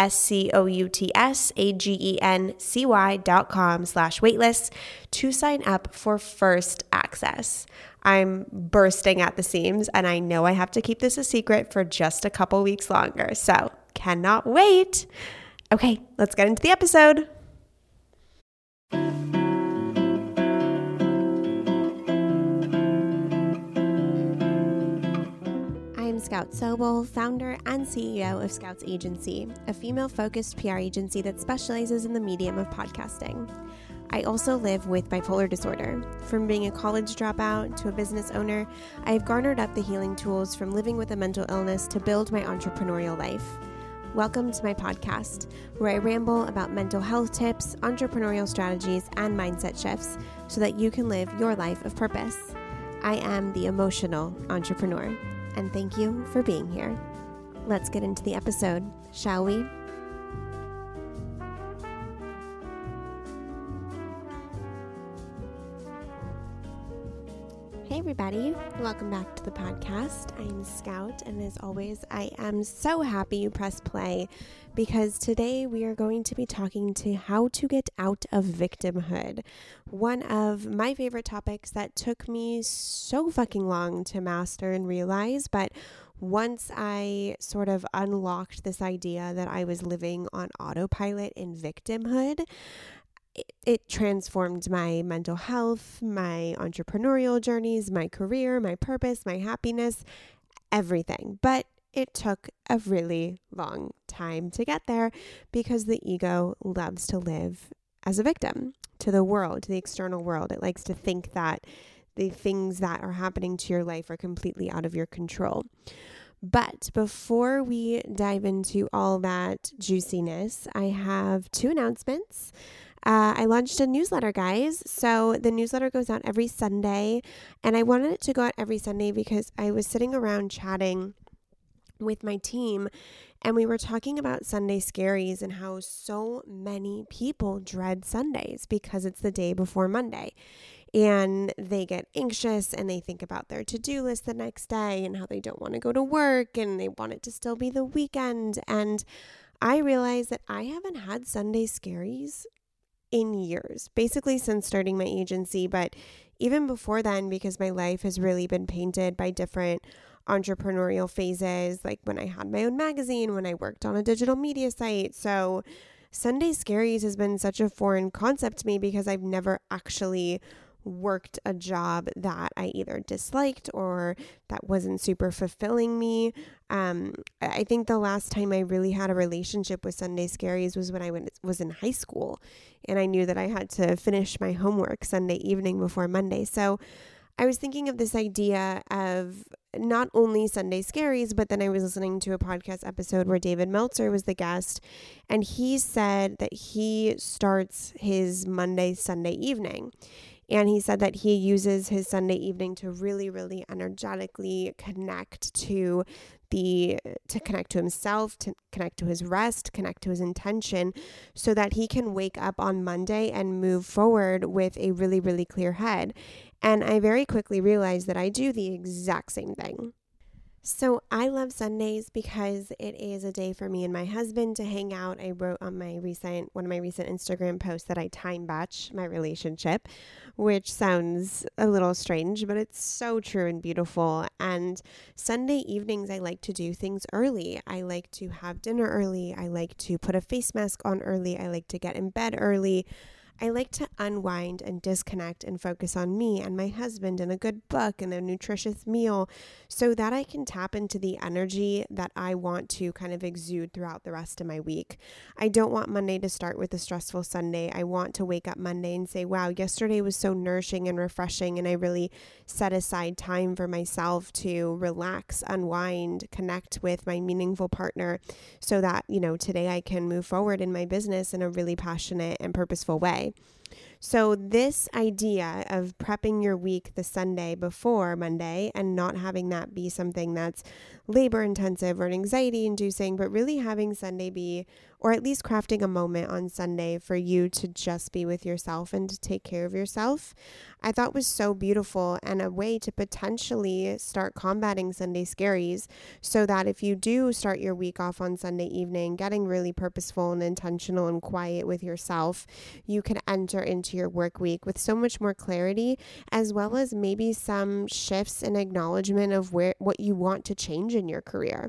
S C O U T S A G E N C Y dot com slash waitlist to sign up for first access. I'm bursting at the seams and I know I have to keep this a secret for just a couple weeks longer. So cannot wait. Okay, let's get into the episode. Scout Sobel, founder and CEO of Scouts Agency, a female focused PR agency that specializes in the medium of podcasting. I also live with bipolar disorder. From being a college dropout to a business owner, I have garnered up the healing tools from living with a mental illness to build my entrepreneurial life. Welcome to my podcast, where I ramble about mental health tips, entrepreneurial strategies, and mindset shifts so that you can live your life of purpose. I am the emotional entrepreneur and thank you for being here. Let's get into the episode, shall we? Everybody, welcome back to the podcast. I'm Scout, and as always, I am so happy you press play because today we are going to be talking to how to get out of victimhood. One of my favorite topics that took me so fucking long to master and realize, but once I sort of unlocked this idea that I was living on autopilot in victimhood, it, it transformed my mental health, my entrepreneurial journeys, my career, my purpose, my happiness, everything. But it took a really long time to get there because the ego loves to live as a victim to the world, to the external world. It likes to think that the things that are happening to your life are completely out of your control. But before we dive into all that juiciness, I have two announcements. Uh, I launched a newsletter, guys. So the newsletter goes out every Sunday, and I wanted it to go out every Sunday because I was sitting around chatting with my team and we were talking about Sunday scaries and how so many people dread Sundays because it's the day before Monday. And they get anxious and they think about their to do list the next day and how they don't want to go to work and they want it to still be the weekend. And I realized that I haven't had Sunday scaries in years, basically since starting my agency, but even before then, because my life has really been painted by different entrepreneurial phases, like when I had my own magazine, when I worked on a digital media site. So, Sunday Scaries has been such a foreign concept to me because I've never actually worked a job that I either disliked or that wasn't super fulfilling me. Um, I think the last time I really had a relationship with Sunday Scaries was when I went, was in high school and I knew that I had to finish my homework Sunday evening before Monday. So I was thinking of this idea of not only Sunday Scaries, but then I was listening to a podcast episode where David Meltzer was the guest, and he said that he starts his Monday, Sunday evening. And he said that he uses his Sunday evening to really, really energetically connect to the to connect to himself, to connect to his rest, connect to his intention, so that he can wake up on Monday and move forward with a really, really clear head. And I very quickly realized that I do the exact same thing. So I love Sundays because it is a day for me and my husband to hang out. I wrote on my recent one of my recent Instagram posts that I time batch my relationship, which sounds a little strange, but it's so true and beautiful. And Sunday evenings I like to do things early. I like to have dinner early. I like to put a face mask on early. I like to get in bed early. I like to unwind and disconnect and focus on me and my husband and a good book and a nutritious meal so that I can tap into the energy that I want to kind of exude throughout the rest of my week. I don't want Monday to start with a stressful Sunday. I want to wake up Monday and say, wow, yesterday was so nourishing and refreshing, and I really set aside time for myself to relax, unwind, connect with my meaningful partner so that, you know, today I can move forward in my business in a really passionate and purposeful way. So, this idea of prepping your week the Sunday before Monday and not having that be something that's labor intensive or anxiety inducing, but really having Sunday be, or at least crafting a moment on Sunday for you to just be with yourself and to take care of yourself, I thought was so beautiful and a way to potentially start combating Sunday scaries so that if you do start your week off on Sunday evening, getting really purposeful and intentional and quiet with yourself, you can enter into your work week with so much more clarity as well as maybe some shifts and acknowledgement of where what you want to change in your career.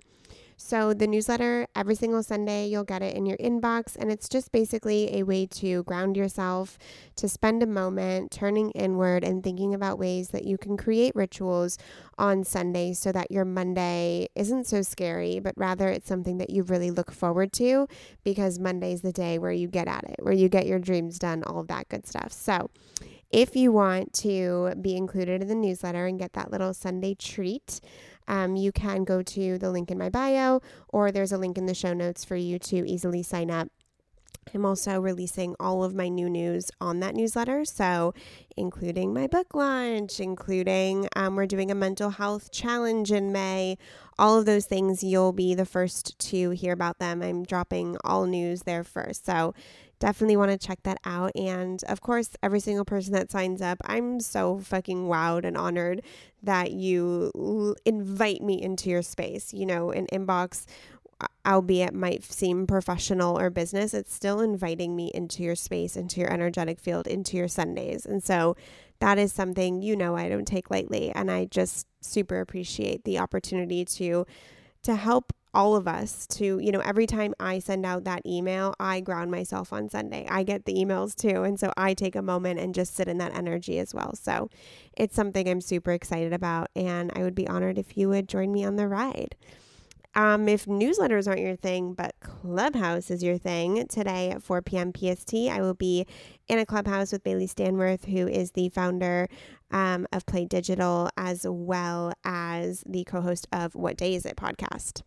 So, the newsletter, every single Sunday, you'll get it in your inbox, and it's just basically a way to ground yourself, to spend a moment turning inward and thinking about ways that you can create rituals on Sunday so that your Monday isn't so scary, but rather it's something that you really look forward to because Monday's the day where you get at it, where you get your dreams done, all of that good stuff. So, if you want to be included in the newsletter and get that little Sunday treat, um, you can go to the link in my bio, or there's a link in the show notes for you to easily sign up. I'm also releasing all of my new news on that newsletter. So, including my book launch, including um, we're doing a mental health challenge in May, all of those things, you'll be the first to hear about them. I'm dropping all news there first. So, definitely want to check that out. And of course, every single person that signs up, I'm so fucking wowed and honored that you l- invite me into your space. You know, an inbox, albeit might seem professional or business, it's still inviting me into your space, into your energetic field, into your Sundays. And so that is something, you know, I don't take lightly. And I just super appreciate the opportunity to to help all of us to, you know, every time I send out that email, I ground myself on Sunday. I get the emails too. And so I take a moment and just sit in that energy as well. So it's something I'm super excited about. And I would be honored if you would join me on the ride. Um, if newsletters aren't your thing, but Clubhouse is your thing, today at 4 p.m. PST, I will be in a clubhouse with Bailey Stanworth, who is the founder um, of Play Digital, as well as the co host of What Day Is It podcast.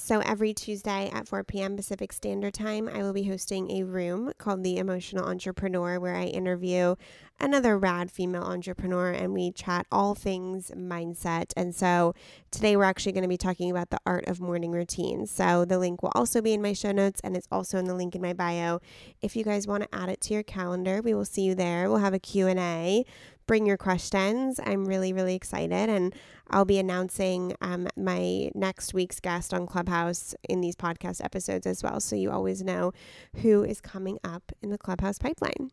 So, every Tuesday at 4 p.m. Pacific Standard Time, I will be hosting a room called The Emotional Entrepreneur where I interview another rad female entrepreneur and we chat all things mindset. And so, today we're actually going to be talking about the art of morning routines. So, the link will also be in my show notes and it's also in the link in my bio. If you guys want to add it to your calendar, we will see you there. We'll have a Q&A bring your questions. I'm really, really excited. And I'll be announcing um, my next week's guest on Clubhouse in these podcast episodes as well. So you always know who is coming up in the Clubhouse pipeline.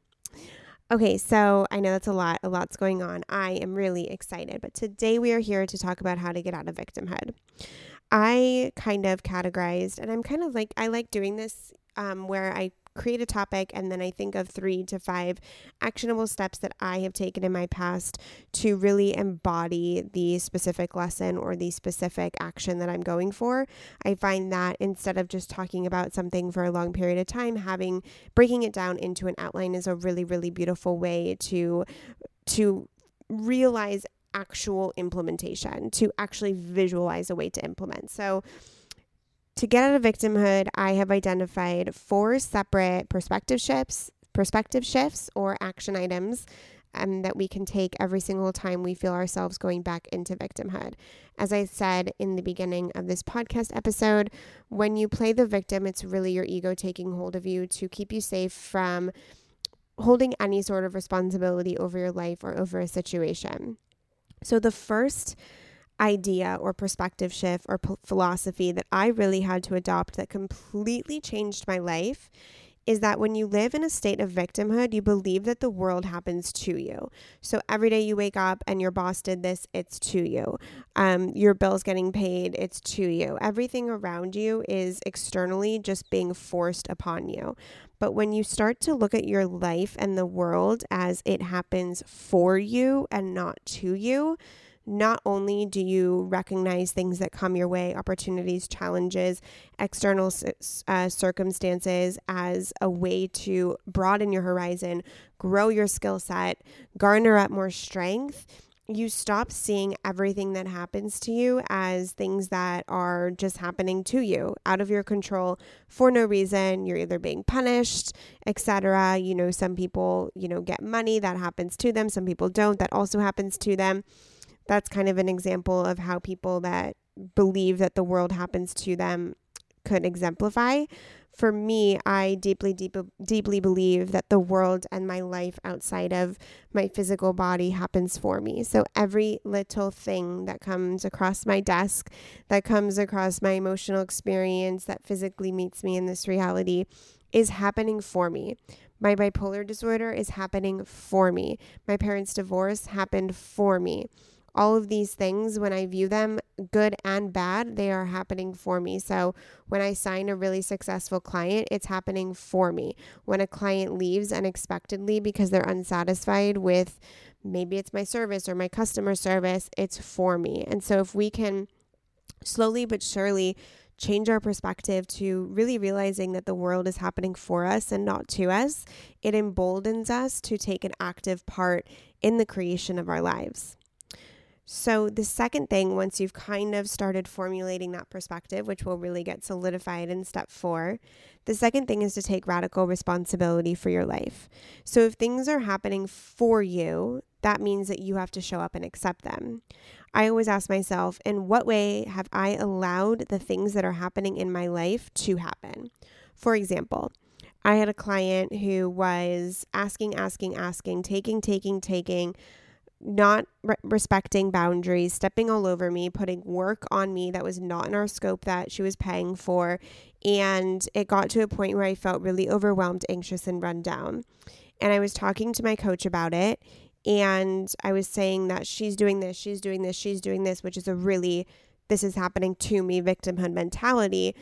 Okay, so I know that's a lot. A lot's going on. I am really excited. But today we are here to talk about how to get out of victimhood. I kind of categorized, and I'm kind of like, I like doing this um, where I create a topic and then I think of three to five actionable steps that I have taken in my past to really embody the specific lesson or the specific action that I'm going for. I find that instead of just talking about something for a long period of time, having breaking it down into an outline is a really, really beautiful way to to realize actual implementation, to actually visualize a way to implement. So to get out of victimhood, I have identified four separate perspective shifts, perspective shifts or action items um, that we can take every single time we feel ourselves going back into victimhood. As I said in the beginning of this podcast episode, when you play the victim, it's really your ego taking hold of you to keep you safe from holding any sort of responsibility over your life or over a situation. So the first idea or perspective shift or p- philosophy that I really had to adopt that completely changed my life is that when you live in a state of victimhood, you believe that the world happens to you. So every day you wake up and your boss did this, it's to you. Um, your bill's getting paid, it's to you. Everything around you is externally just being forced upon you. But when you start to look at your life and the world as it happens for you and not to you, not only do you recognize things that come your way, opportunities, challenges, external uh, circumstances as a way to broaden your horizon, grow your skill set, garner up more strength you stop seeing everything that happens to you as things that are just happening to you out of your control for no reason. You're either being punished etc you know some people you know get money that happens to them. Some people don't. That also happens to them that's kind of an example of how people that believe that the world happens to them could exemplify for me, I deeply, deep, deeply believe that the world and my life outside of my physical body happens for me. So every little thing that comes across my desk, that comes across my emotional experience, that physically meets me in this reality, is happening for me. My bipolar disorder is happening for me. My parents' divorce happened for me all of these things, when I view them, good and bad, they are happening for me. So when I sign a really successful client, it's happening for me. When a client leaves unexpectedly because they're unsatisfied with maybe it's my service or my customer service, it's for me. And so if we can slowly but surely change our perspective to really realizing that the world is happening for us and not to us, it emboldens us to take an active part in the creation of our lives. So, the second thing, once you've kind of started formulating that perspective, which will really get solidified in step four, the second thing is to take radical responsibility for your life. So, if things are happening for you, that means that you have to show up and accept them. I always ask myself, in what way have I allowed the things that are happening in my life to happen? For example, I had a client who was asking, asking, asking, taking, taking, taking not re- respecting boundaries, stepping all over me, putting work on me that was not in our scope that she was paying for. And it got to a point where I felt really overwhelmed, anxious, and run down. And I was talking to my coach about it. And I was saying that she's doing this, she's doing this, she's doing this, which is a really, this is happening to me victimhood mentality.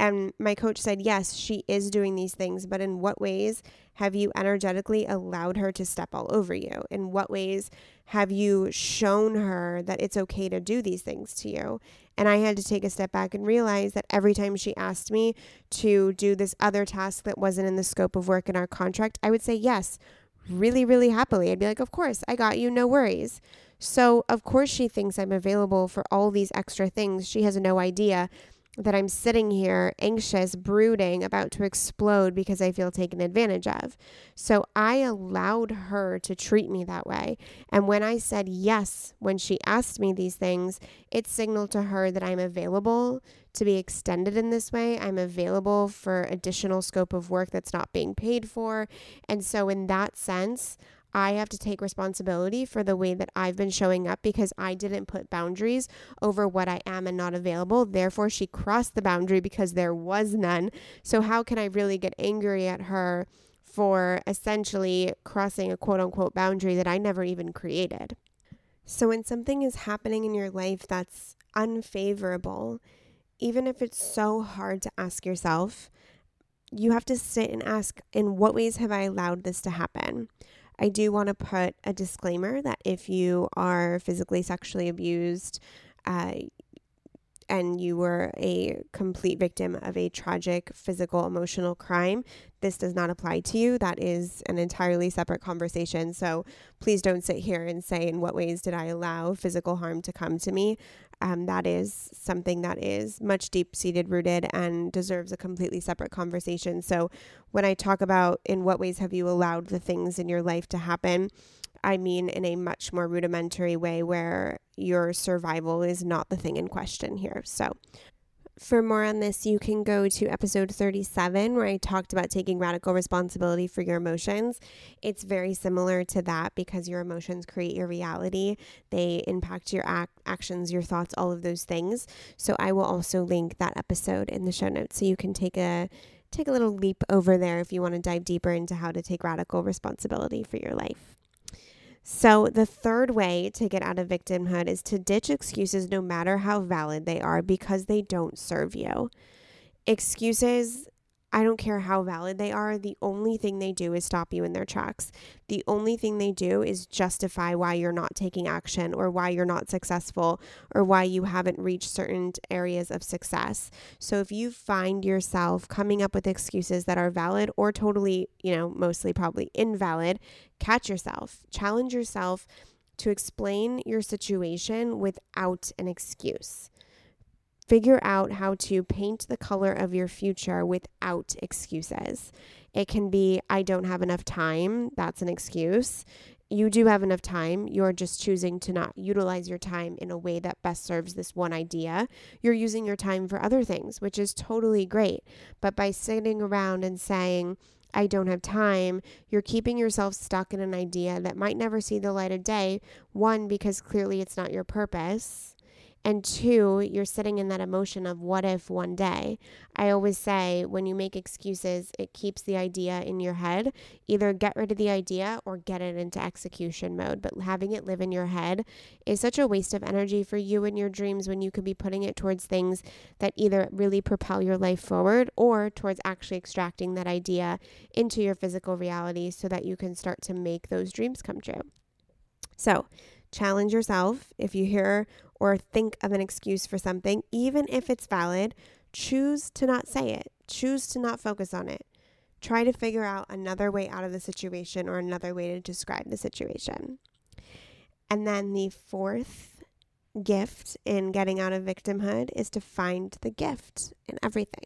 And my coach said, yes, she is doing these things, but in what ways have you energetically allowed her to step all over you? In what ways have you shown her that it's okay to do these things to you? And I had to take a step back and realize that every time she asked me to do this other task that wasn't in the scope of work in our contract, I would say yes, really, really happily. I'd be like, Of course, I got you, no worries. So, of course, she thinks I'm available for all these extra things. She has no idea that I'm sitting here anxious, brooding, about to explode because I feel taken advantage of. So I allowed her to treat me that way. And when I said yes, when she asked me these things, it signaled to her that I'm available to be extended in this way. I'm available for additional scope of work that's not being paid for. And so, in that sense, I have to take responsibility for the way that I've been showing up because I didn't put boundaries over what I am and not available. Therefore, she crossed the boundary because there was none. So, how can I really get angry at her for essentially crossing a quote unquote boundary that I never even created? So, when something is happening in your life that's unfavorable, even if it's so hard to ask yourself, you have to sit and ask, in what ways have I allowed this to happen? I do want to put a disclaimer that if you are physically sexually abused, uh, and you were a complete victim of a tragic physical emotional crime, this does not apply to you. That is an entirely separate conversation. So please don't sit here and say, in what ways did I allow physical harm to come to me? Um, that is something that is much deep seated rooted and deserves a completely separate conversation. So when I talk about in what ways have you allowed the things in your life to happen, I mean in a much more rudimentary way where your survival is not the thing in question here. So, for more on this, you can go to episode 37, where I talked about taking radical responsibility for your emotions. It's very similar to that because your emotions create your reality, they impact your ac- actions, your thoughts, all of those things. So, I will also link that episode in the show notes so you can take a take a little leap over there if you want to dive deeper into how to take radical responsibility for your life. So, the third way to get out of victimhood is to ditch excuses no matter how valid they are because they don't serve you. Excuses I don't care how valid they are. The only thing they do is stop you in their tracks. The only thing they do is justify why you're not taking action or why you're not successful or why you haven't reached certain areas of success. So if you find yourself coming up with excuses that are valid or totally, you know, mostly probably invalid, catch yourself, challenge yourself to explain your situation without an excuse. Figure out how to paint the color of your future without excuses. It can be, I don't have enough time. That's an excuse. You do have enough time. You're just choosing to not utilize your time in a way that best serves this one idea. You're using your time for other things, which is totally great. But by sitting around and saying, I don't have time, you're keeping yourself stuck in an idea that might never see the light of day. One, because clearly it's not your purpose. And two, you're sitting in that emotion of what if one day. I always say when you make excuses, it keeps the idea in your head. Either get rid of the idea or get it into execution mode. But having it live in your head is such a waste of energy for you and your dreams when you could be putting it towards things that either really propel your life forward or towards actually extracting that idea into your physical reality so that you can start to make those dreams come true. So, challenge yourself. If you hear or think of an excuse for something, even if it's valid, choose to not say it. Choose to not focus on it. Try to figure out another way out of the situation or another way to describe the situation. And then the fourth gift in getting out of victimhood is to find the gift in everything.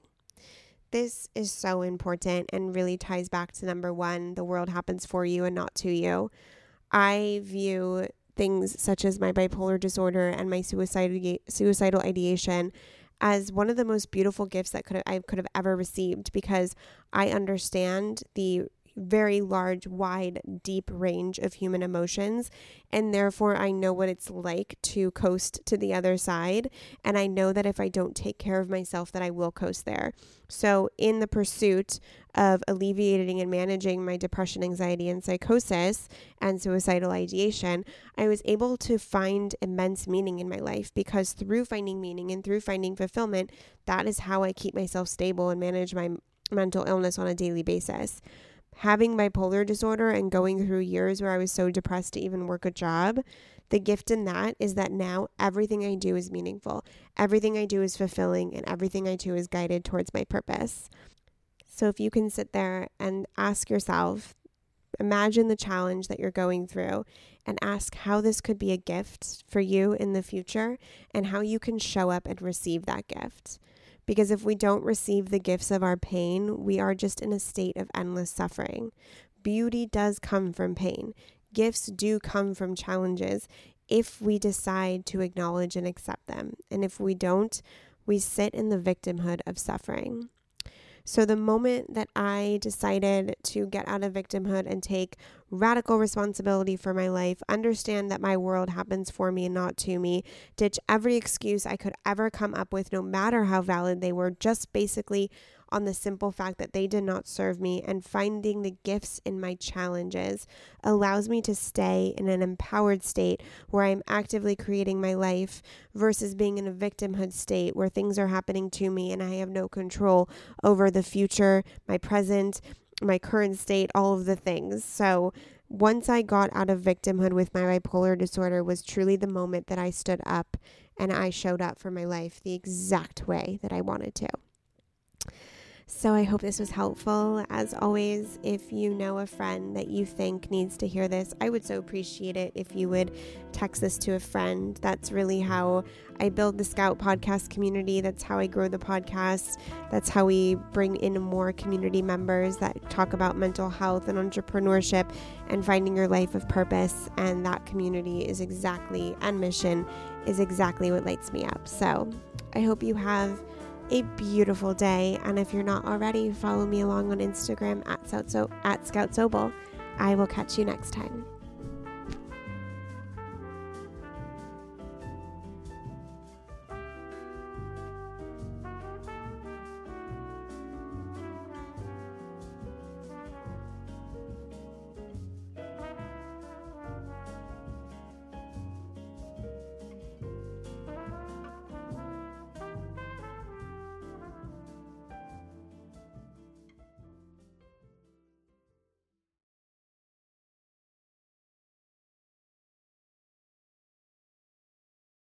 This is so important and really ties back to number one the world happens for you and not to you. I view things such as my bipolar disorder and my suicidal suicidal ideation as one of the most beautiful gifts that could I could have ever received because I understand the very large, wide, deep range of human emotions. And therefore, I know what it's like to coast to the other side. And I know that if I don't take care of myself, that I will coast there. So, in the pursuit of alleviating and managing my depression, anxiety, and psychosis and suicidal ideation, I was able to find immense meaning in my life because through finding meaning and through finding fulfillment, that is how I keep myself stable and manage my mental illness on a daily basis having bipolar disorder and going through years where I was so depressed to even work a job, the gift in that is that now everything I do is meaningful. Everything I do is fulfilling and everything I do is guided towards my purpose. So if you can sit there and ask yourself, imagine the challenge that you're going through and ask how this could be a gift for you in the future and how you can show up and receive that gift. Because if we don't receive the gifts of our pain, we are just in a state of endless suffering. Beauty does come from pain, gifts do come from challenges if we decide to acknowledge and accept them. And if we don't, we sit in the victimhood of suffering. So, the moment that I decided to get out of victimhood and take radical responsibility for my life, understand that my world happens for me and not to me, ditch every excuse I could ever come up with, no matter how valid they were, just basically on the simple fact that they did not serve me and finding the gifts in my challenges allows me to stay in an empowered state where I'm actively creating my life versus being in a victimhood state where things are happening to me and I have no control over the future, my present, my current state, all of the things. So, once I got out of victimhood with my bipolar disorder was truly the moment that I stood up and I showed up for my life the exact way that I wanted to. So I hope this was helpful. As always, if you know a friend that you think needs to hear this, I would so appreciate it if you would text this to a friend. That's really how I build the Scout podcast community. That's how I grow the podcast. That's how we bring in more community members that talk about mental health and entrepreneurship and finding your life of purpose. And that community is exactly, and mission is exactly what lights me up. So I hope you have a beautiful day. And if you're not already, follow me along on Instagram at, Scout, at Scout Sobel. I will catch you next time.